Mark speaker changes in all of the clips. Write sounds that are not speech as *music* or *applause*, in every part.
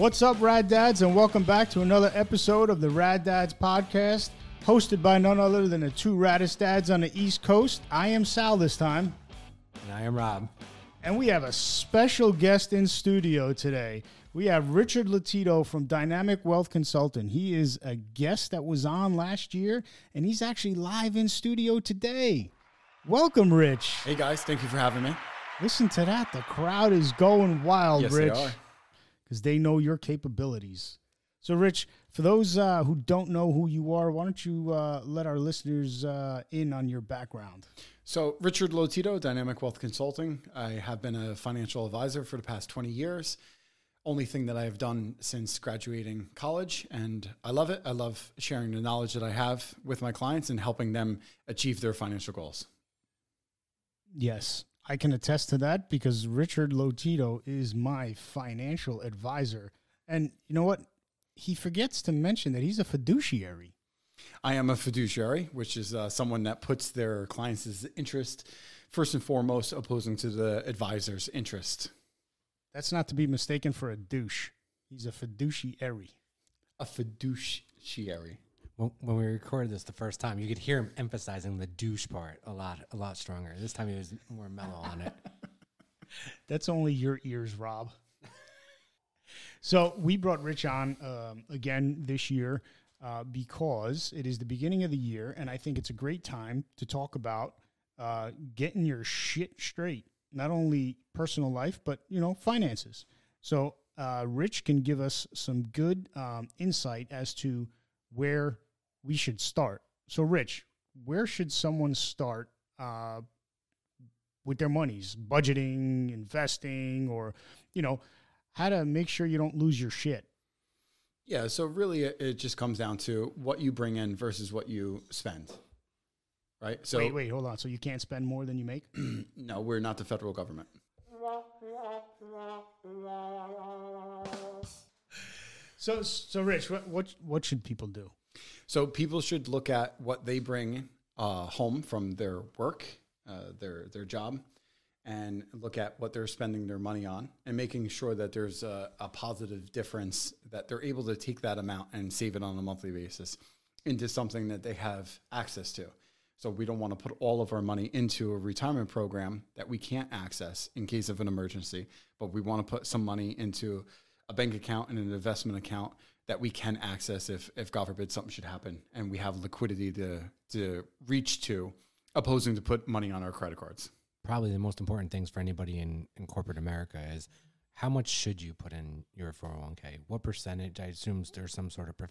Speaker 1: What's up, Rad Dads, and welcome back to another episode of the Rad Dads podcast, hosted by none other than the two raddest dads on the East Coast. I am Sal this time,
Speaker 2: And I am Rob.
Speaker 1: and we have a special guest in studio today. We have Richard Lotito from Dynamic Wealth Consultant. He is a guest that was on last year, and he's actually live in studio today. Welcome, Rich.
Speaker 3: Hey guys, thank you for having me.
Speaker 1: Listen to that. The crowd is going wild,
Speaker 3: Yes,
Speaker 1: Rich.
Speaker 3: they are.
Speaker 1: Because they know your capabilities. So, Rich, for those uh, who don't know who you are, why don't you uh, let our listeners uh, in on your background?
Speaker 3: So, Richard Lotito, Dynamic Wealth Consulting. I have been a financial advisor for the past 20 years. Only thing that I have done since graduating college, and I love it. I love sharing the knowledge that I have with my clients and helping them achieve their financial goals.
Speaker 1: Yes, I can attest to that because Richard Lotito is my financial advisor. And you know what? He forgets to mention that he's a fiduciary.
Speaker 3: I am a fiduciary, which is uh, someone that puts their clients' interest first and foremost, opposing to the advisor's interest.
Speaker 1: That's not to be mistaken for a douche. He's a fiduciary.
Speaker 3: A fiduciary.
Speaker 2: When, when we recorded this the first time, you could hear him emphasizing the douche part a lot, a lot stronger. This time he was more mellow on it. *laughs*
Speaker 1: That's only your ears, Rob. so we brought Rich on um, again this year uh, because it is the beginning of the year, and I think it's a great time to talk about uh, getting your shit straight. Not only personal life, but you know finances. So uh, Rich can give us some good um, insight as to where we should start. So, Rich, where should someone start uh, with their monies, budgeting, investing, or you know, how to make sure you don't lose your shit.
Speaker 3: Yeah, so really it, it just comes down to what you bring in versus what you spend. Right? So
Speaker 1: wait, wait, hold on. So you can't spend more than you make? *clears throat*
Speaker 3: no, we're not the federal government.
Speaker 1: so, so Rich, what what what should people do?
Speaker 3: So people should look at what they bring uh, home from their work, uh, their their job, and look at what they're spending their money on, and making sure that there's a, a positive difference that they're able to take that amount and save it on a monthly basis into something that they have access to. So we don't want to put all of our money into a retirement program that we can't access in case of an emergency, but we want to put some money into a bank account and an investment account that we can access if, if God forbid something should happen and we have liquidity to, to reach to, opposing to put money on our credit cards.
Speaker 2: Probably the most important things for anybody in, in corporate America is how much should you put in your 401k? What percentage? I assume there's some sort of per-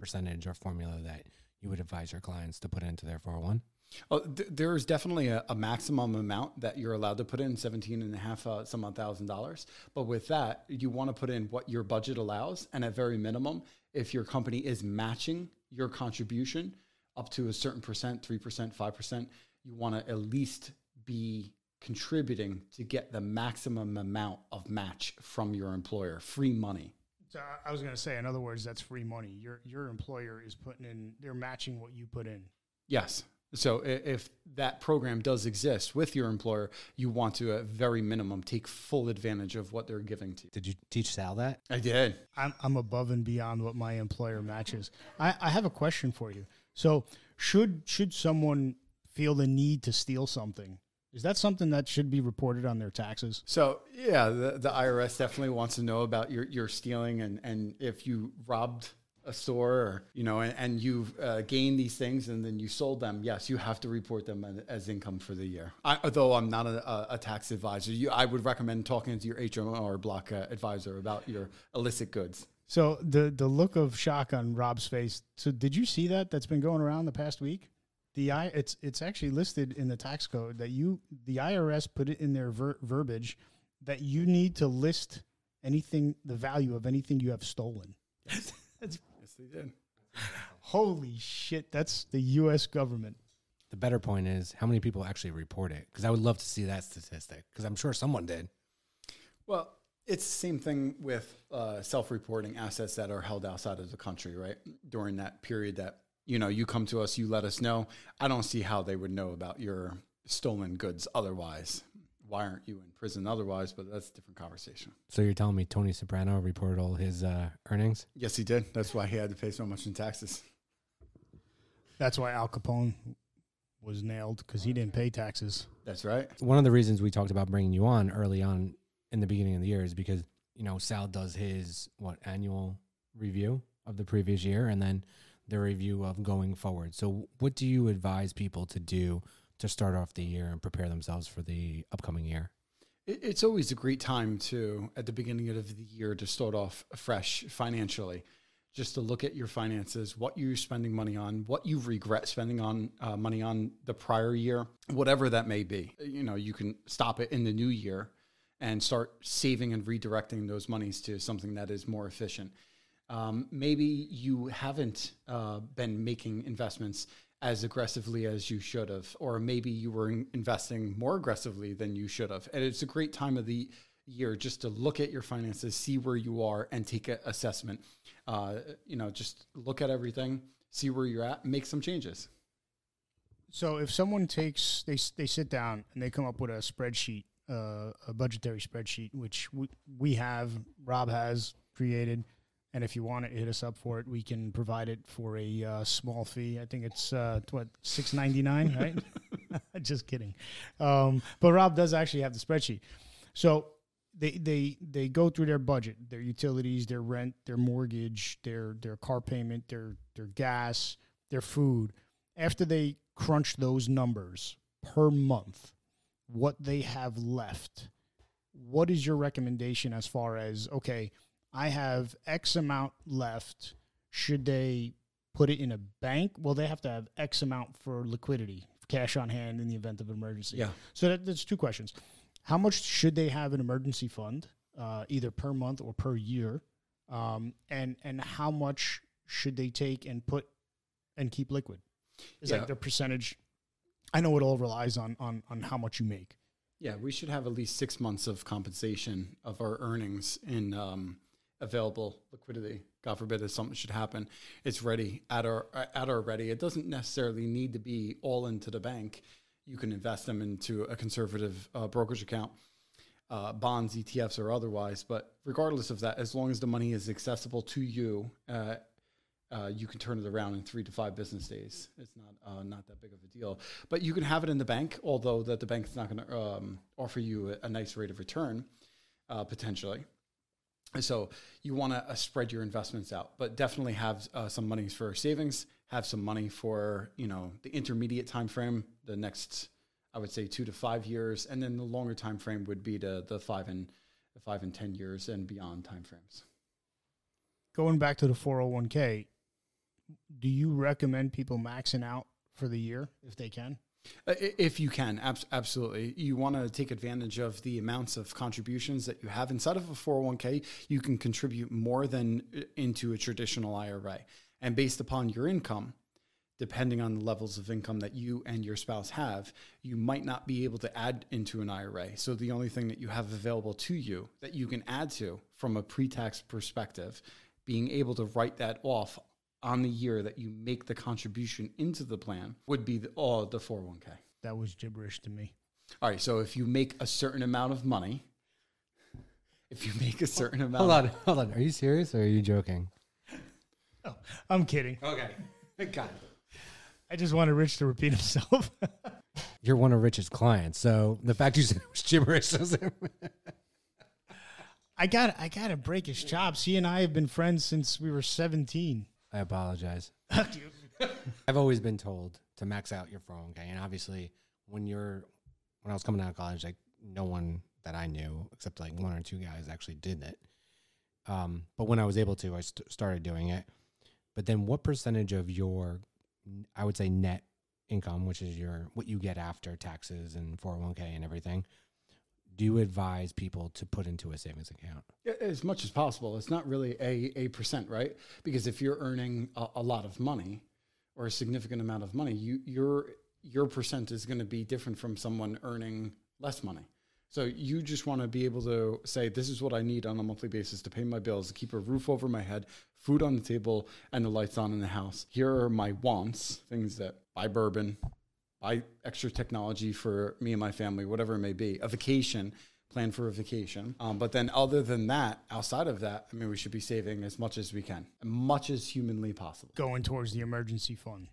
Speaker 2: percentage or formula that you would advise your clients to put into their 401.
Speaker 3: Oh, th- there's definitely a, a maximum amount that you're allowed to put in 17 and a half uh, some odd thousand dollars. But with that, you want to put in what your budget allows. And at very minimum, if your company is matching your contribution up to a certain percent, 3%, 5%, you want to at least be contributing to get the maximum amount of match from your employer, free money.
Speaker 1: So I- was going to say, in other words, that's free money. Your your employer is putting in; they're matching what you put in.
Speaker 3: Yes. So if that program does exist with your employer, you want to, at very minimum, take full advantage of what they're giving to you.
Speaker 2: Did you teach Sal that?
Speaker 3: I did.
Speaker 1: I'm I'm above and beyond what my employer matches. I, I have a question for you. So should should someone feel the need to steal something? Is that something that should be reported on their taxes?
Speaker 3: So yeah, the, the IRS definitely wants to know about your, your stealing and, and if you robbed a store or, you know, and, and you've uh, gained these things and then you sold them. Yes, you have to report them as, income for the year. I, although I'm not a, a, a tax advisor, you, I would recommend talking to your H&R Block uh, advisor about your illicit goods.
Speaker 1: So the the look of shock on Rob's face. So did you see that? That's been going around the past week. The I it's it's actually listed in the tax code that you the IRS put it in their ver- verbiage that you need to list anything the value of anything you have stolen. *laughs* that's
Speaker 3: Yes, they did.
Speaker 1: holy shit. That's the U.S. government.
Speaker 2: The better point is how many people actually report it? Because I would love to see that statistic. Because I'm sure someone did.
Speaker 3: Well, it's the same thing with uh, self-reporting assets that are held outside of the country, right? During that period that you know you come to us, you let us know. I don't see how they would know about your stolen goods otherwise. Why aren't you in prison otherwise? But that's a different conversation.
Speaker 2: So you're telling me Tony Soprano reported all his uh, earnings?
Speaker 3: Yes, he did. That's why he had to pay so much in taxes.
Speaker 1: That's why Al Capone was nailed because he didn't pay taxes.
Speaker 3: That's right.
Speaker 2: One of the reasons we talked about bringing you on early on in the beginning of the year is because you know Sal does his what annual review of the previous year and then the review of going forward. So what do you advise people to do to start off the year and prepare themselves for the upcoming year?
Speaker 3: It's always a great time to at the beginning of the year to start off fresh financially. Just to look at your finances, what you're spending money on, what you regret spending on uh, money on the prior year, whatever that may be. You know, you can stop it in the new year and start saving and redirecting those monies to something that is more efficient. Um, maybe you haven't uh, been making investments as aggressively as you should have, or maybe you were in- investing more aggressively than you should have. And it's a great time of the year just to look at your finances, see where you are, and take an assessment. Uh, you know, just look at everything, see where you're at, make some changes.
Speaker 1: So if someone takes they they sit down and they come up with a spreadsheet, uh, a budgetary spreadsheet, which we, we have, Rob has created, and if you want it, hit us up for it. We can provide it for a uh, small fee. I think it's uh, what six ninety nine, *laughs* right? *laughs* Just kidding. Um, but Rob does actually have the spreadsheet. So they they they go through their budget, their utilities, their rent, their mortgage, their their car payment, their their gas, their food. After they crunch those numbers per month, what they have left, what is your recommendation as far as okay, I have X amount left. Should they put it in a bank? Well, they have to have X amount for liquidity, cash on hand in the event of an emergency.
Speaker 3: Yeah.
Speaker 1: So that, that's two questions. How much should they have an emergency fund, uh, either per month or per year? Um, and and how much should they take and put and keep liquid? Is
Speaker 3: Yeah.
Speaker 1: like the percentage. I know it all relies on on on how much you make.
Speaker 3: Yeah, we should have at least six months of compensation of our earnings in um, available liquidity. God forbid if something should happen, it's ready at our at our ready. It doesn't necessarily need to be all into the bank. You can invest them into a conservative uh, brokerage account, uh, bonds, ETFs, or otherwise. But regardless of that, as long as the money is accessible to you, uh, uh, you can turn it around in three to five business days. It's not uh, not that big of a deal. But you can have it in the bank, although that the bank's not going to um, offer you a, a nice rate of return uh, potentially. So you want to uh, spread your investments out, but definitely have uh, some money for savings. Have some money for you know the intermediate time frame, the next I would say two to five years, and then the longer time frame would be the the five and the five and ten years and beyond time frames.
Speaker 1: Going back to the 401k, do you recommend people maxing out for the year if they can?
Speaker 3: If you can, abs- absolutely. You want to take advantage of the amounts of contributions that you have inside of a 401k. You can contribute more than uh, into a traditional IRA. And based upon your income, depending on the levels of income that you and your spouse have, you might not be able to add into an IRA. So the only thing that you have available to you that you can add to from a pre tax perspective, being able to write that off on the year that you make the contribution into the plan would be the, oh, the 401k.
Speaker 1: That was gibberish to me.
Speaker 3: All right, so if you make a certain amount of money, if you make a certain amount,
Speaker 2: Hold on, hold on. Are you serious or are you joking? *laughs*
Speaker 1: Oh, I'm kidding.
Speaker 3: Okay, *laughs* got it.
Speaker 1: I just wanted Rich to repeat himself. *laughs*
Speaker 2: You're one of Rich's clients, so the fact you said it was gibberish doesn't.
Speaker 1: I got I got to break his chops. He and I have been friends since we were 17.
Speaker 2: I apologize. *laughs* *laughs* I've always been told to max out your 401k, and obviously, when you're when I was coming out of college, like no one that I knew except like one or two guys actually did it. Um, but when I was able to, I st- started doing it. But then, what percentage of your, I would say, net income, which is your what you get after taxes and 401k and everything, do you advise people to put into a savings account?
Speaker 3: As much as possible. It's not really a, a percent, right? Because if you're earning a, a lot of money or a significant amount of money, you your your percent is going to be different from someone earning less money. So you just want to be able to say, this is what I need on a monthly basis to pay my bills, to keep a roof over my head, food on the table, and the lights on in the house. Here are my wants, things that buy bourbon, buy extra technology for me and my family, whatever it may be, a vacation, plan for a vacation. Um, but then, other than that, outside of that, I mean, we should be saving as much as we can, as much as humanly possible.
Speaker 1: Going towards the emergency fund.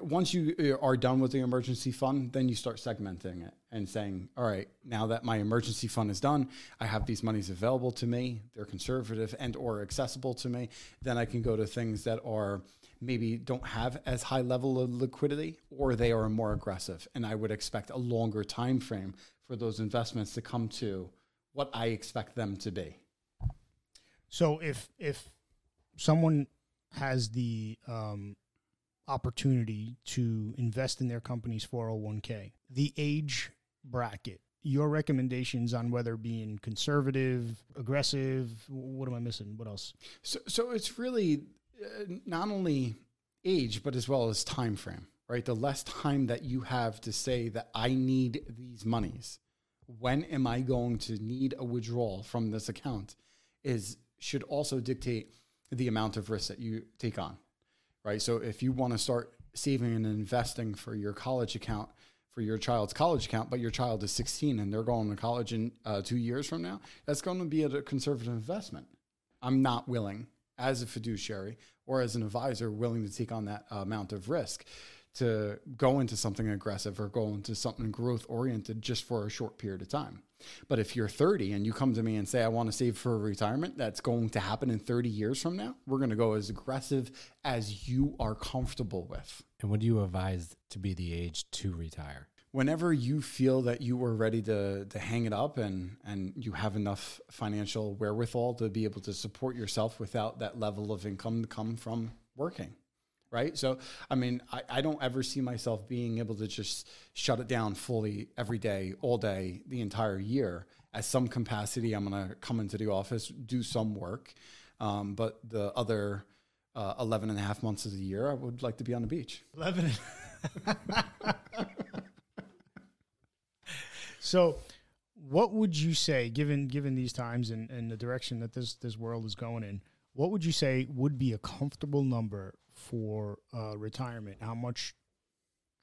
Speaker 3: Once you uh, are done with the emergency fund, then you start segmenting it and saying, all right, now that my emergency fund is done, I have these monies available to me, they're conservative and or accessible to me, then I can go to things that are maybe don't have as high level of liquidity or they are more aggressive and I would expect a longer time frame for those investments to come to what I expect them to be.
Speaker 1: So if if someone has the um, opportunity to invest in their company's 401k, the age bracket, your recommendations on whether being conservative, aggressive, what am I missing? What else?
Speaker 3: So, so it's really not only age, but as well as time frame, right? The less time that you have to say that I need these monies, when am I going to need a withdrawal from this account, is should also dictate the amount of risk that you take on, right? So if you want to start saving and investing for your college account, for your child's college account, but your child is 16 and they're going to college in uh, two years from now, that's going to be a conservative investment. I'm not willing, as a fiduciary or as an advisor, willing to take on that amount of risk to go into something aggressive or go into something growth oriented just for a short period of time. But if you're 30 and you come to me and say, I want to save for retirement, that's going to happen in 30 years from now, we're going to go as aggressive as you are comfortable with.
Speaker 2: And what do you advise to be the age to retire?
Speaker 3: Whenever you feel that you are ready to, to hang it up and, and you have enough financial wherewithal to be able to support yourself without that level of income to come from working right? So, I mean, I, I don't ever see myself being able to just shut it down fully every day, all day, the entire year. At some capacity, I'm going to come into the office, do some work. Um, but the other uh, 11 and a half months of the year, I would like to be on the beach.
Speaker 1: 11. *laughs* so, what would you say, given given these times and, and the direction that this this world is going in, what would you say would be a comfortable number for uh, retirement? How much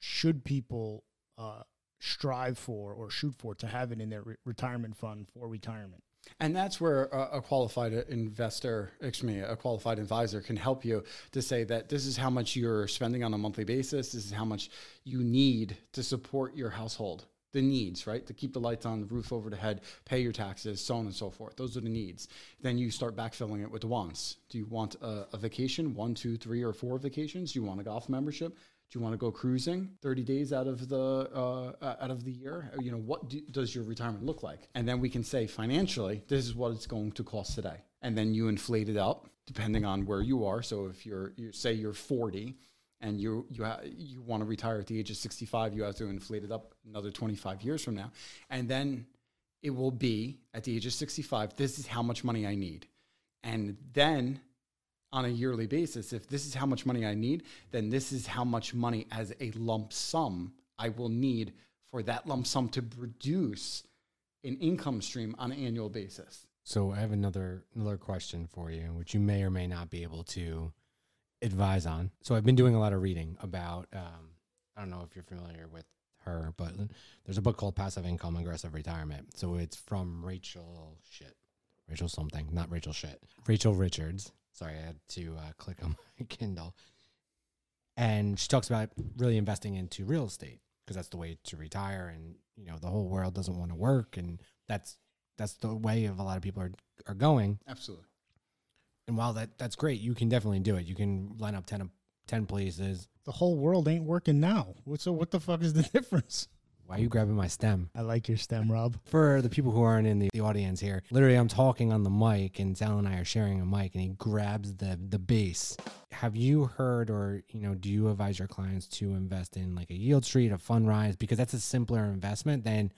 Speaker 1: should people uh, strive for or shoot for to have it in their re- retirement fund for retirement?
Speaker 3: And that's where a, a, qualified investor, excuse me, a qualified advisor can help you to say that this is how much you're spending on a monthly basis. This is how much you need to support your household the needs, right? To keep the lights on, the roof over the head, pay your taxes, so on and so forth. Those are the needs. Then you start backfilling it with the wants. Do you want a, a vacation, one, two, three, or four vacations? Do you want a golf membership? Do you want to go cruising 30 days out of the uh, out of the year? You know, what do, does your retirement look like? And then we can say financially, this is what it's going to cost today. And then you inflate it up depending on where you are. So if you're you say you're 40 and you you ha- you want to retire at the age of 65, you have to inflate it up another 25 years from now, and then it will be at the age of 65. This is how much money I need, and then on a yearly basis, if this is how much money I need, then this is how much money as a lump sum I will need for that lump sum to produce an income stream on an annual basis.
Speaker 2: So I have another another question for you, which you may or may not be able to advise on. So I've been doing a lot of reading about. Um, I don't know if you're familiar with her, but there's a book called Passive Income Aggressive Retirement. So it's from Rachel shit, Rachel something, not Rachel shit, Rachel Richards. Sorry, I had to uh, *laughs* click on my Kindle. And she talks about really investing into real estate because that's the way to retire. And you know, the whole world doesn't want to work, and that's that's the way of a lot of people are are going.
Speaker 3: Absolutely.
Speaker 2: And while that that's great, you can definitely do it. You can line up 10, 10 places.
Speaker 1: The whole world ain't working now. So? What the fuck is the *laughs* difference?
Speaker 2: Why are you grabbing my stem?
Speaker 1: I like your stem, Rob.
Speaker 2: For the people who aren't in the, the audience here, literally, I'm talking on the mic, and Sal and I are sharing a mic, and he grabs the the base. Have you heard, or you know, do you advise your clients to invest in like a Yieldstreet, a Fundrise, because that's a simpler investment than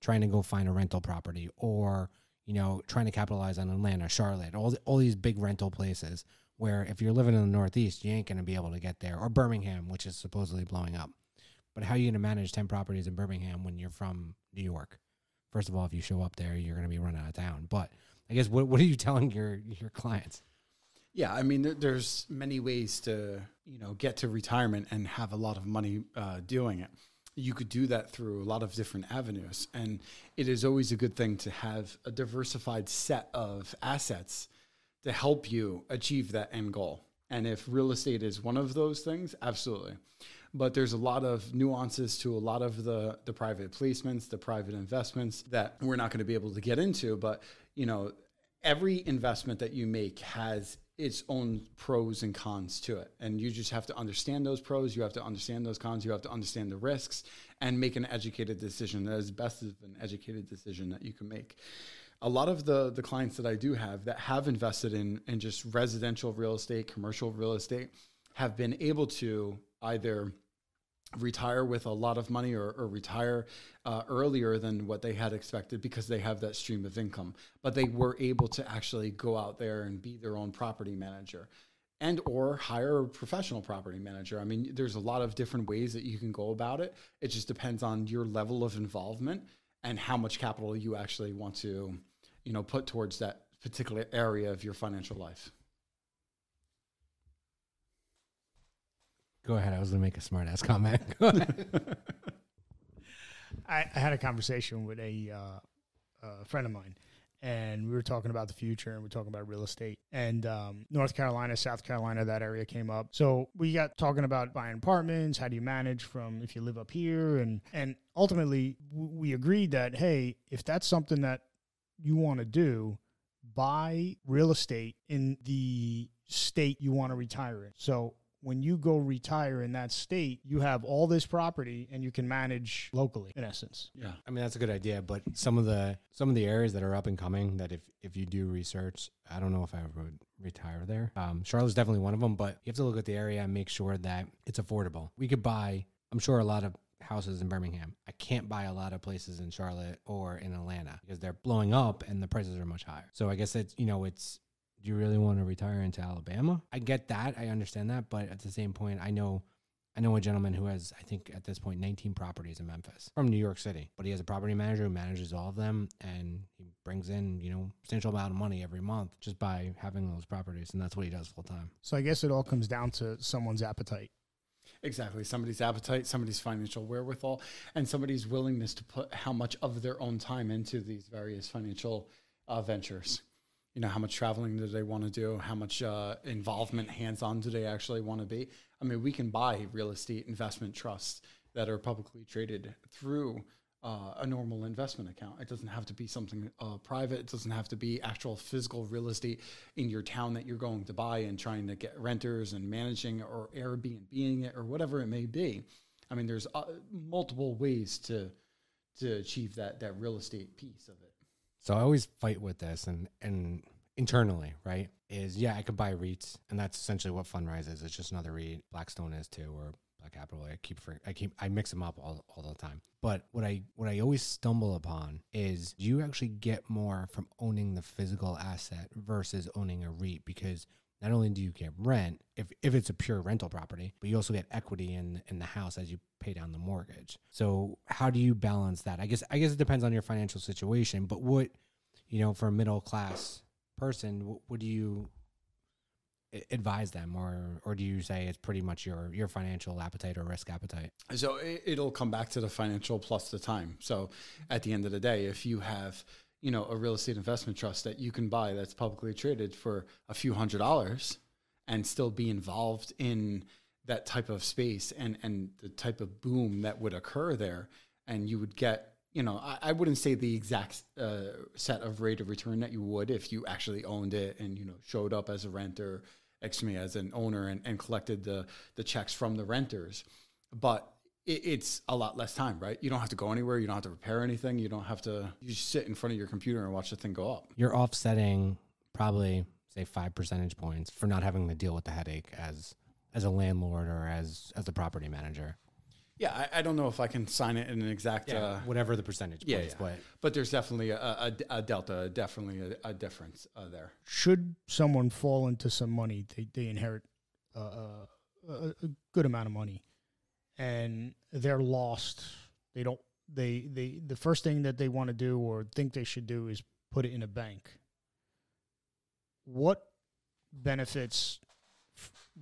Speaker 2: trying to go find a rental property or you know, trying to capitalize on Atlanta, Charlotte, all the, all these big rental places where if you're living in the Northeast, you ain't going to be able to get there, or Birmingham, which is supposedly blowing up. But how are you going to manage 10 properties in Birmingham when you're from New York? First of all, if you show up there, you're going to be run out of town. But I guess what, what are you *laughs* telling your, your clients?
Speaker 3: Yeah, I mean, there, there's many ways to, you know, get to retirement and have a lot of money uh, doing it. You could do that through a lot of different avenues. And it is always a good thing to have a diversified set of assets to help you achieve that end goal. And if real estate is one of those things, absolutely. But there's a lot of nuances to a lot of the, the private placements, the private investments that we're not going to be able to get into. But, you know, every investment that you make has its own pros and cons to it. And you just have to understand those pros, you have to understand those cons, you have to understand the risks and make an educated decision as best as an educated decision that you can make. A lot of the the clients that I do have that have invested in in just residential real estate, commercial real estate have been able to either retire with a lot of money or, or retire uh, earlier than what they had expected because they have that stream of income. But they were able to actually go out there and be their own property manager and or hire a professional property manager. I mean there's a lot of different ways that you can go about it. It just depends on your level of involvement and how much capital you actually want to you know put towards that particular area of your financial life
Speaker 2: Go ahead. I was going to make a smart ass comment. *laughs*
Speaker 1: I, I had a conversation with a, uh, a friend of mine, and we were talking about the future, and we are talking about real estate. And um, North Carolina, South Carolina, that area came up. So we got talking about buying apartments. How do you manage from if you live up here? And and ultimately, we agreed that hey, if that's something that you want to do, buy real estate in the state you want to retire in. So when you go retire in that state, you have all this property and you can manage locally in essence.
Speaker 3: yeah
Speaker 2: I mean, that's a good idea, but some of the some of the areas that are up and coming that if if you do research, I don't know if I would retire there. Um, Charlotte's definitely one of them, but you have to look at the area and make sure that it's affordable. We could buy, I'm sure, a lot of houses in Birmingham. I can't buy a lot of places in Charlotte or in Atlanta because they're blowing up and the prices are much higher. So I guess it's you know it's do you really want to retire into Alabama? I get that. I understand that. But at the same point, I know I know a gentleman who has, I think at this point, 19 properties in Memphis from New York City. But he has a property manager who manages all of them and he brings in, you know, substantial amount of money every month just by having those properties. And that's what he does full time.
Speaker 1: So I guess it all comes down to someone's appetite.
Speaker 3: Exactly. Somebody's appetite, somebody's financial wherewithal, and somebody's willingness to put how much of their own time into these various financial uh, ventures. You know, how much traveling do they want to do? How much uh, involvement, hands on, do they actually want to be? I mean, we can buy real estate investment trusts that are publicly traded through uh, a normal investment account. It doesn't have to be something uh, private. It doesn't have to be actual physical real estate in your town that you're going to buy and trying to get renters and managing or Airbnbing it or whatever it may be. I mean, there's uh, multiple ways to to achieve that that real estate piece of it.
Speaker 2: So I always fight with this and, and internally, right? Is yeah, I could buy REITs, and that's essentially what Fundrise is. It's just another REIT. Blackstone is too, or Black Capital. I keep I keep I mix them up all, all the time. But what I what I always stumble upon is you actually get more from owning the physical asset versus owning a REIT because not only do you get rent if, if it's a pure rental property, but you also get equity in in the house as you pay down the mortgage. So how do you balance that? I guess I guess it depends on your financial situation, but what you know for a middle class person, what, what do you advise them or or do you say it's pretty much your your financial appetite or risk appetite?
Speaker 3: So it, it'll come back to the financial plus the time. So at the end of the day, if you have you know a real estate investment trust that you can buy that's publicly traded for a few hundred dollars and still be involved in that type of space and and the type of boom that would occur there, and you would get you know, I, I wouldn't say the exact uh, set of rate of return that you would if you actually owned it and you know showed up as a renter, excuse me, as an owner and, and collected the the checks from the renters, but it, it's a lot less time, right? You don't have to go anywhere. You don't have to repair anything. You don't have to. You just sit in front of your computer and watch the thing go up.
Speaker 2: You're offsetting probably say five percentage points for not having to deal with the headache as as a landlord or as as a property manager.
Speaker 3: Yeah, I, I don't know if I can sign it in an exact. Uh,
Speaker 2: whatever the percentage
Speaker 3: yeah,
Speaker 2: points,
Speaker 3: yeah.
Speaker 2: but
Speaker 3: but there's definitely a, a, a delta, definitely a, a difference uh, there.
Speaker 1: Should someone fall into some money, they, they inherit uh, a, a good amount of money, and they're lost. They don't. They they the first thing that they want to do or think they should do is put it in a bank. What benefits?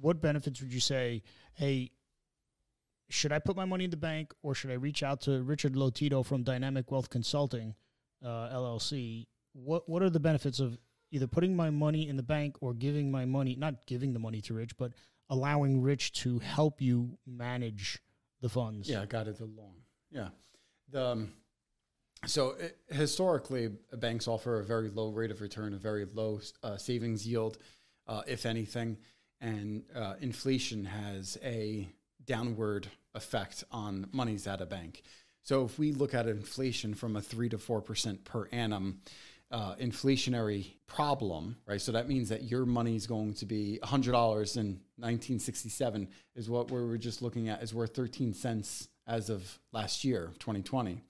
Speaker 1: What benefits would you say? Hey, should I put my money in the bank or should I reach out to Richard Lotito from Dynamic Wealth Consulting uh, LLC? What what are the benefits of either putting my money in the bank or giving my money not giving the money to Rich, but allowing Rich to help you manage the funds?
Speaker 3: Yeah, I got it along. Yeah. The um, so it, historically, banks offer a very low rate of return, a very low uh, savings yield, uh, if anything, and uh, inflation has a downward effect on monies at a bank. So if we look at inflation from a three to four percent per annum, uh, inflationary problem, right? So that means that your money is going to be $100 in 1967 is what we were just looking at is worth 13 cents as of last year, 2020.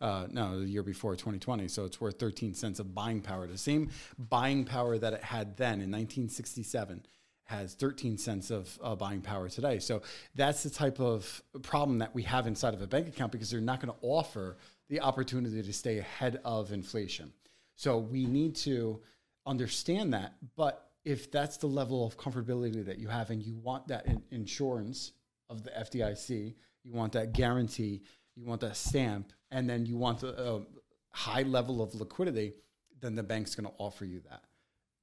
Speaker 3: Uh, no, the year before 2020. So it's worth 13 cents of buying power. The same buying power that it had then in 1967 has 13 cents of uh, buying power today. So that's the type of problem that we have inside of a bank account because they're not going to offer the opportunity to stay ahead of inflation. So we need to understand that. But if that's the level of comfortability that you have and you want that in- insurance of the FDIC, you want that guarantee, you want that stamp, and then you want a, a high level of liquidity, then the bank's going to offer you that.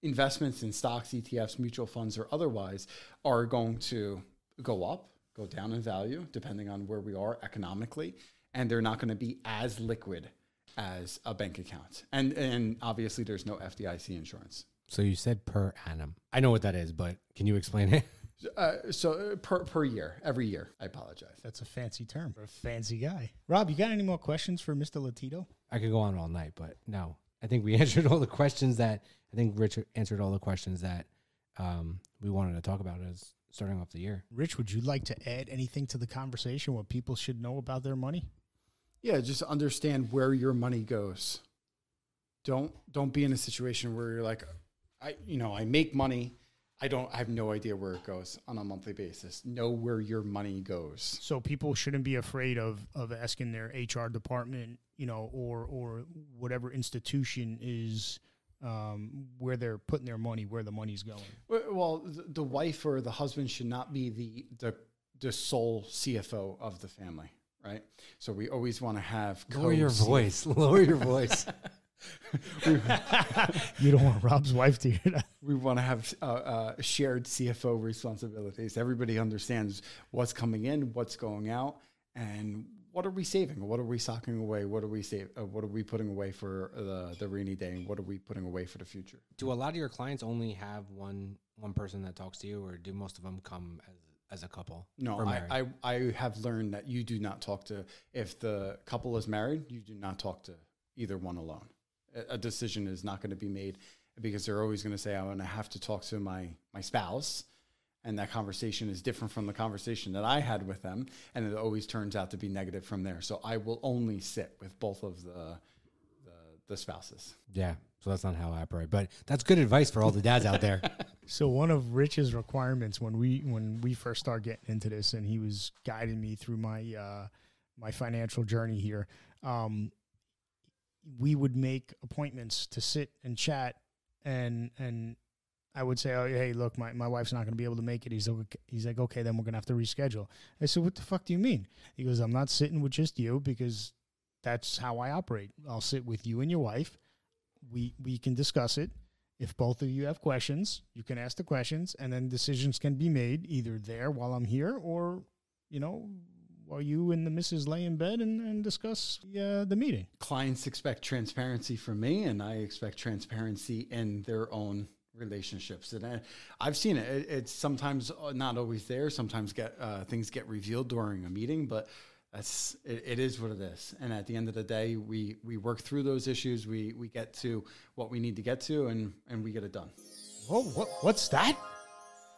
Speaker 3: Investments in stocks, ETFs, mutual funds, or otherwise are going to go up, go down in value, depending on where we are economically, and they're not going to be as liquid as a bank account. And and obviously there's no FDIC insurance.
Speaker 2: So you said per annum. I know what that is, but can you explain it? *laughs*
Speaker 3: Uh, so uh, per per year, every year. I apologize.
Speaker 1: That's a fancy term for a fancy guy. Rob, you got any more questions for Mr. Lotito?
Speaker 2: I could go on all night, but no. I think we *laughs* answered all the questions that I think Richard answered all the questions that um, we wanted to talk about as starting off the year.
Speaker 1: Rich, would you like to add anything to the conversation? What people should know about their money?
Speaker 3: Yeah, just understand where your money goes. Don't don't be in a situation where you're like, I you know I make money, I don't I have no idea where it goes on a monthly basis. Know where your money goes.
Speaker 1: So people shouldn't be afraid of of asking their HR department, you know, or or whatever institution is um, where they're putting their money, where the money's going.
Speaker 3: Well, the, the wife or the husband should not be the the the sole CFO of the family, right? So we always want to have
Speaker 2: Lower your voice. *laughs* Lower your voice. *laughs*
Speaker 1: You don't want Rob's wife to hear that.
Speaker 3: we want to have uh, uh, shared CFO responsibilities. Everybody understands what's coming in, what's going out, and what are we saving? What are we socking away? What are we save? Uh, what are we putting away for the the rainy day? And what are we putting away for the future?
Speaker 2: do a lot of your clients only have one one person that talks to you, or do most of them come as as a couple?
Speaker 3: No, I. I I have learned that you do not talk to if the couple is married, you do not talk to either one alone. A, a decision is not going to be made because they're always going to say, "I'm going to have to talk to my my spouse." And that conversation is different from the conversation that I had with them, and it always turns out to be negative from there. So I will only sit with both of the the, the spouses.
Speaker 2: yeah. So that's not how I operate, but that's good advice for all the dads out there. *laughs*
Speaker 1: So one of Rich's requirements when we when we first started getting into this, and he was guiding me through my uh, my financial journey here, um, we would make appointments to sit and chat, and and I would say, oh hey, look, my, my wife's not going to be able to make it. He's okay. he's like, okay, then we're going to have to reschedule. I said, what the fuck do you mean? He goes, I'm not sitting with just you because that's how I operate. I'll sit with you and your wife. We we can discuss it. If both of you have questions, you can ask the questions, and then decisions can be made either there while I'm here, or you know, while you and the missus lay in bed and, and discuss uh, the meeting.
Speaker 3: clients expect transparency from me and I expect transparency in their own relationships. And I, I've seen it. it. It's sometimes uh, not always there. Sometimes get uh, things get revealed during a meeting, but that's it, it is what it is. And at the end of the day, we we work through those issues. We we get to what we need to get to, and and we get it done.
Speaker 1: Whoa, what, what's that?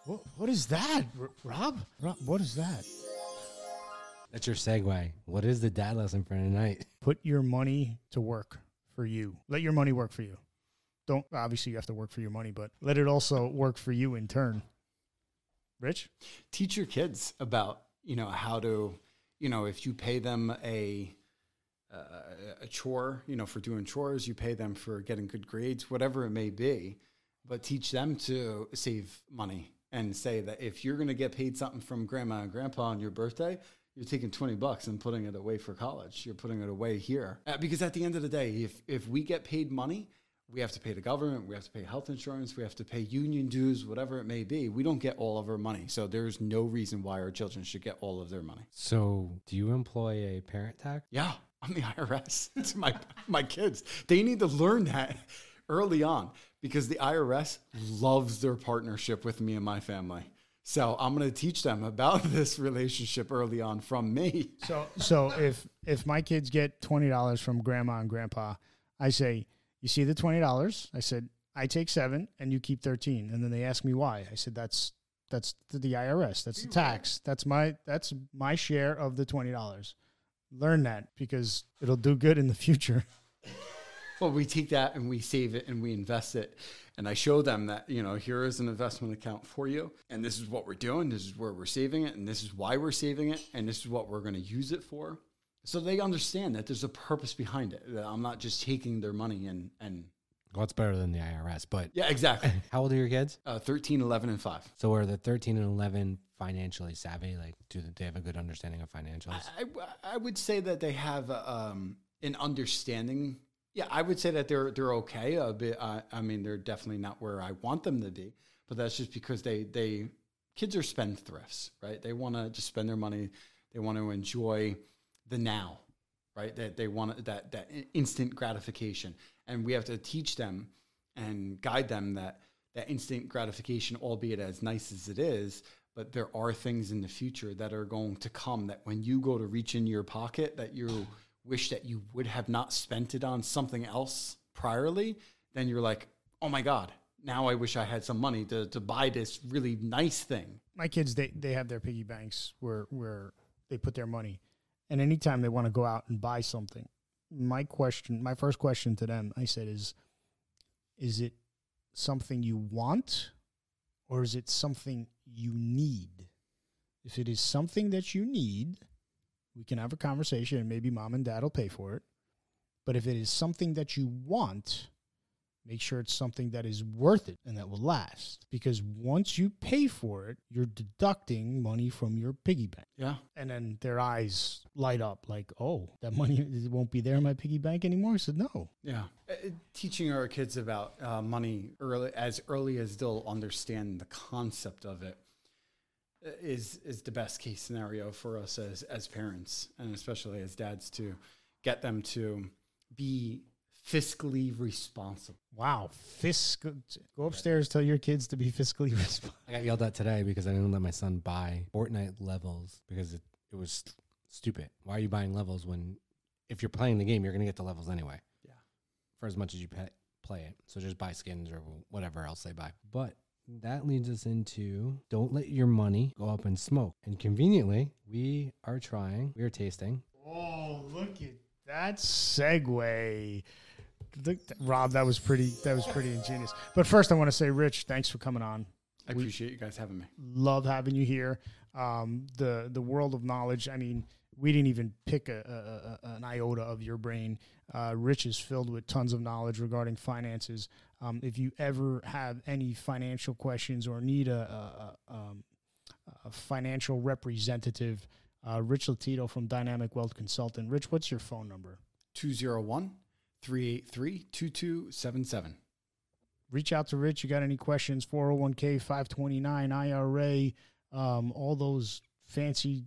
Speaker 1: What, what is that, R- Rob? Rob? What is that?
Speaker 2: That's your segue. What is the dad lesson for tonight?
Speaker 1: Put your money to work for you. Let your money work for you. Don't obviously you have to work for your money, but let it also work for you in turn. Rich?
Speaker 3: teach your kids about you know how to you know if you pay them a uh, a chore you know for doing chores you pay them for getting good grades whatever it may be but teach them to save money and say that if you're going to get paid something from grandma and grandpa on your birthday you're taking 20 bucks and putting it away for college. You're putting it away here. Uh, because at the end of the day, if, if we get paid money, we have to pay the government, we have to pay health insurance, we have to pay union dues, whatever it may be. We don't get all of our money. So there's no reason why our children should get all of their money.
Speaker 2: So, do you employ a parent tax?
Speaker 3: Yeah, I'm the IRS *laughs* to my my kids. They need to learn that early on because the IRS loves their partnership with me and my family. So I'm going to teach them about *laughs* this relationship early on from me.
Speaker 1: So so if if my kids get twenty dollars from grandma and grandpa, I say, You see the twenty dollars? I said, I take seven and you keep thirteen. And then they ask me why. I said, That's that's the, the IRS. That's the tax. That's my that's my share of the twenty dollars. Learn that because it'll do good in the future. *laughs*
Speaker 3: Well, we take that and we save it and we invest it. And I show them that, you know, here is an investment account for you. And this is what we're doing. This is where we're saving it. And this is why we're saving it. And this is what we're going to use it for. So they understand that there's a purpose behind it. That I'm not just taking their money and, and
Speaker 2: Well, it's better than the IRS, but
Speaker 3: yeah, exactly. *laughs*
Speaker 2: how old are your kids?
Speaker 3: Uh, 13, 11, and 5.
Speaker 2: So, are the 13 and 11 financially savvy? Like, do they have a good understanding of financials?
Speaker 3: I, I would say that they have um, an understanding. Yeah, I would say that they're they're okay. A bit. Uh, I mean, they're definitely not where I want them to be, but that's just because they they kids are spendthrifts, right? They want to just spend their money. They want to enjoy the now, right? That they want that that instant gratification, and we have to teach them and guide them that that instant gratification, albeit as nice as it is, but there are things in the future that are going to come that when you go to reach in your pocket that you wish that you would have not spent it on something else priorly, then you're like, oh my God, now I wish I had some money to, to buy this really nice thing.
Speaker 1: My kids they, they have their piggy banks where where they put their money. And anytime they want to go out and buy something, my question my first question to them, I said is is it something you want or is it something you need? If it is something that you need, we can have a conversation and maybe mom and dad will pay for it. But if it is something that you want, make sure it's something that is worth it and that will last. Because once you pay for it, you're deducting money from your piggy bank.
Speaker 3: Yeah.
Speaker 1: And then their eyes light up like, oh, that money *laughs* won't be there in my piggy bank anymore. I said, no.
Speaker 3: Yeah. Uh, teaching our kids about uh, money early, as early as they'll understand the concept of it uh, is is the best case scenario for us as as parents and especially as dads to get them to be fiscally responsible.
Speaker 1: Wow. Fiscal. Go upstairs, tell your kids to be fiscally *laughs* responsible.
Speaker 2: I got yelled at today because I didn't let my son buy Fortnite levels because it, it was st- stupid. Why are you buying levels when if you're playing the game, you're going to get the levels anyway?
Speaker 3: Yeah.
Speaker 2: For as much as you pay, play it. So just buy skins or whatever else they buy. But that leads us into don't let your money go up in smoke. And conveniently, we are trying, we are tasting.
Speaker 1: Oh, look at that segue. Rob, that was pretty. That was pretty ingenious. But first, I want to say, Rich, thanks for coming on.
Speaker 3: I
Speaker 1: We-
Speaker 3: appreciate you guys having me.
Speaker 1: Love having you here. Um, the the world of knowledge. I mean, we didn't even pick a, a, a an iota of your brain. Uh, Rich is filled with tons of knowledge regarding finances. Um, if you ever have any financial questions or need a, a, um, a financial representative, uh, Rich Lotito from Dynamic Wealth Consultant. Rich, what's your phone number?
Speaker 3: 201 383 2277.
Speaker 1: reach out to Rich. You got any questions? 401k, 529, IRA, um, all those fancy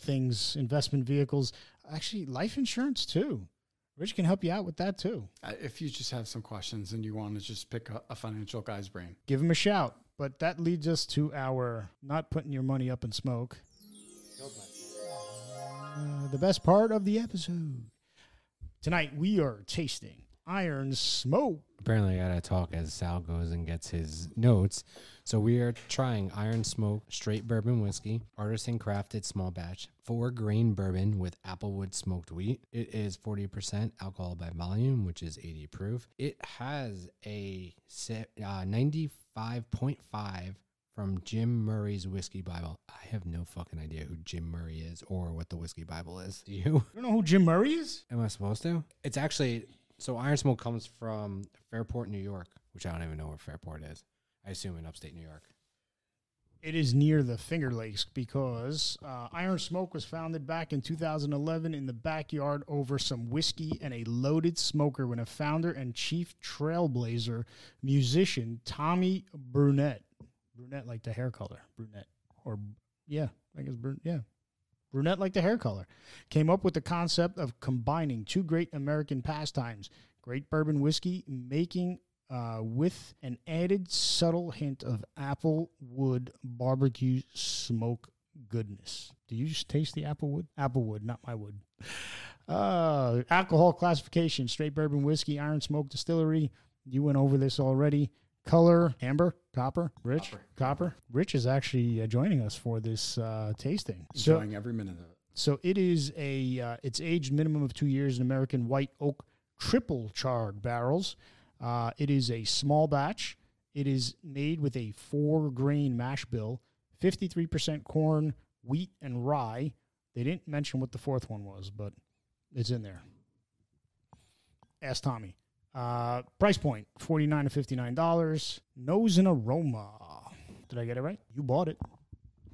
Speaker 1: things, investment vehicles. Actually, life insurance too. Rich can help you out with that too.
Speaker 3: Uh, if you just have some questions and you want to just pick a, a financial guy's brain,
Speaker 1: Give him a shout. But that leads us to our not putting your money up in smoke. Uh, the best part of the episode. Tonight we are tasting Iron Smoke.
Speaker 2: Apparently, I gotta talk as Sal goes and gets his notes. So we are trying Iron Smoke Straight Bourbon Whiskey, artisan crafted small batch, four grain bourbon with applewood smoked wheat. It is 40% alcohol by volume, which is 80 proof. It has a uh, 95.5 from Jim Murray's Whiskey Bible. I have no fucking idea who Jim Murray is or what the Whiskey Bible is. Do *laughs* you?
Speaker 1: You don't know who Jim Murray is?
Speaker 2: Am I supposed to? It's actually so Iron Smoke comes from Fairport, New York, which I don't even know where Fairport is. I assume in upstate New York.
Speaker 1: It is near the Finger Lakes because uh, Iron Smoke was founded back in 2011 in the backyard over some whiskey and a loaded smoker when a founder and chief trailblazer musician Tommy Brunett, brunette like the hair color, brunette, or yeah, I guess brun- yeah, brunette like the hair color, came up with the concept of combining two great American pastimes: great bourbon whiskey making uh, with an added subtle hint of apple wood barbecue smoke goodness. Do you just taste the apple wood? Apple wood, not my wood. Uh, alcohol classification: straight bourbon whiskey, Iron Smoke Distillery. You went over this already. Color: amber, copper, rich,
Speaker 3: Copper.
Speaker 1: copper. Rich is actually uh, joining us for this uh, tasting. So,
Speaker 3: Enjoying every minute of it.
Speaker 1: so it is a uh, it's aged minimum of two years in American white oak triple charred barrels. Uh, it is a small batch. It is made with a four grain mash bill, fifty three percent corn, wheat, and rye. They didn't mention what the fourth one was, but it's in there. Ask Tommy. Uh, price point forty nine to fifty nine dollars. Nose and aroma. Did I get it right? You bought it.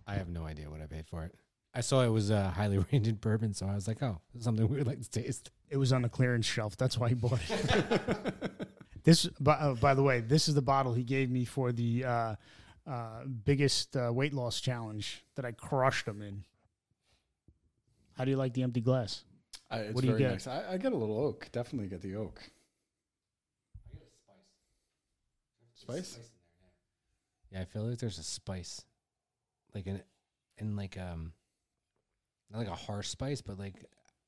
Speaker 2: I have no idea what I paid for it. I saw it was a highly *laughs* rated bourbon, so I was like, "Oh, this is something we would like to taste."
Speaker 1: It was on the clearance shelf. That's why he bought it. *laughs* this, by, uh, by the way, this is the bottle he gave me for the uh, uh, biggest uh, weight loss challenge that I crushed him in. How do you like the empty glass?
Speaker 3: I, it's
Speaker 1: What do you
Speaker 3: very
Speaker 1: get?
Speaker 3: nice. I, I get a little oak. Definitely get the oak. Spice?
Speaker 2: Yeah, I feel like there's a spice, like an, in like um, not like a harsh spice, but like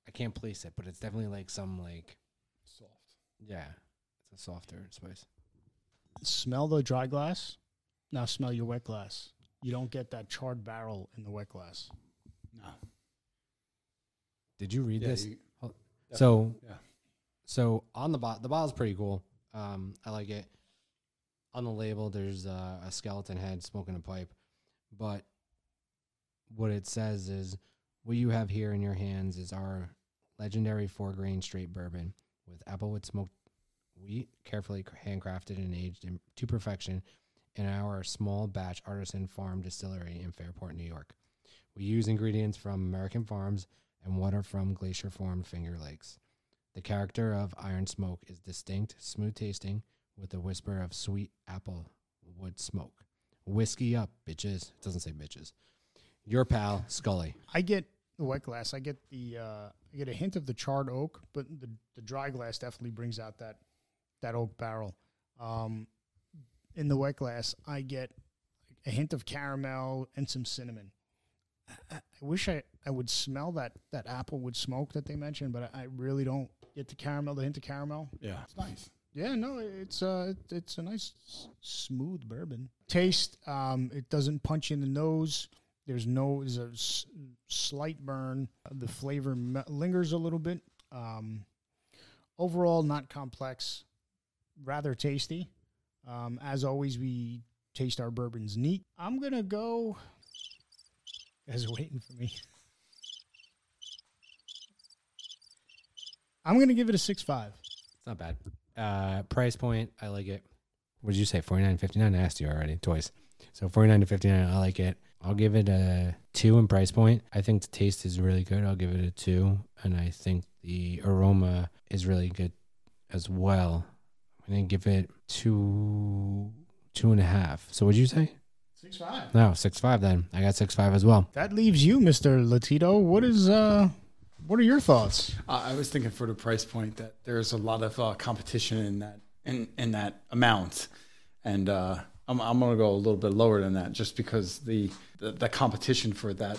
Speaker 2: I can't place it, but it's definitely like some like
Speaker 3: Soft.
Speaker 2: yeah, it's a softer spice.
Speaker 1: Smell the dry glass. Now smell your wet glass. You don't get that charred barrel in the wet glass.
Speaker 3: No.
Speaker 2: Did you read
Speaker 3: Yeah,
Speaker 2: this?
Speaker 3: you-
Speaker 2: So
Speaker 3: yeah.
Speaker 2: So on the bot, the bottle's pretty cool. Um, I like it. On the label, there's a skeleton head smoking a pipe, but what it says is, "What you have here in your hands is our legendary four grain straight bourbon with applewood smoked wheat, carefully handcrafted and aged in, to perfection in our small batch artisan farm distillery in Fairport, New York. We use ingredients from American farms and water from glacier formed Finger Lakes." The character of Iron Smoke is distinct, smooth tasting, with a whisper of sweet apple wood smoke. Whiskey up, bitches. It doesn't say bitches. Your pal, Scully.
Speaker 1: I get the wet glass. I get the uh, I get a hint of the charred oak, but the the dry glass definitely brings out that that oak barrel. Um, in the wet glass, I get a hint of caramel and some cinnamon. I, I wish I, I would smell that that apple wood smoke that they mentioned, but I, I really don't get the caramel, the hint of caramel.
Speaker 3: Yeah. It's nice.
Speaker 1: Yeah, no, it's uh, it, it's a nice smooth bourbon. Taste, um, it doesn't punch you in the nose. There's no, there's a s- slight burn. The flavor me- lingers a little bit. Um, overall, not complex, rather tasty. Um, as always, we taste our bourbons neat. I'm gonna go. Are waiting for me. I'm gonna give it a six five.
Speaker 2: It's not bad. Uh, price point, I like it. What did you say? Forty nine fifty nine. I asked you already twice. So forty nine to fifty nine. I like it. I'll give it a two in price point. I think the taste is really good. I'll give it a two, and I think the aroma is really good as well. I'm gonna give it two, two and a half. So what'd you say?
Speaker 1: Six five.
Speaker 2: No, six five. Then I got six five as well.
Speaker 1: That leaves you, Mister Lotito. What is uh, what are your thoughts?
Speaker 3: Uh, I was thinking for the price point that there's a lot of uh, competition in that in, in that amount, and uh, I'm I'm gonna go a little bit lower than that just because the the, the competition for that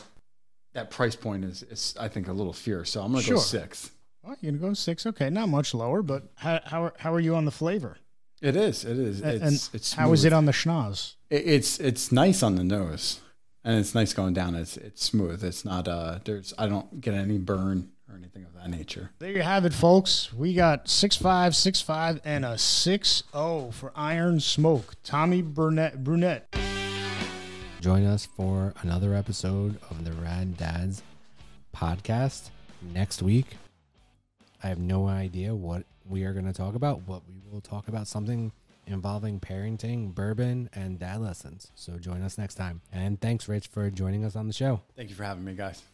Speaker 3: that price point is, is I think a little fierce. So I'm gonna
Speaker 1: Sure.
Speaker 3: go six.
Speaker 1: Oh, you're gonna go six. Okay, not much lower, but how how are, how are you on the flavor?
Speaker 3: It is. It is.
Speaker 1: A-
Speaker 3: It's
Speaker 1: and
Speaker 3: it's
Speaker 1: how is it on the schnoz?
Speaker 3: It, it's it's nice on the nose, and it's nice going down. It's it's smooth. It's not uh. There's I don't get any burn or anything of that nature.
Speaker 1: There you have it, folks. We got six five, six five, and a six zero for Iron Smoke. Tommy Burnett Brunett.
Speaker 2: Join us for another episode of the Rad Dads podcast next week. I have no idea what we are going to talk about, but we will talk about something involving parenting, bourbon, and dad lessons. So join us next time. And thanks, Rich, for joining us on the show.
Speaker 3: Thank you for having me, guys.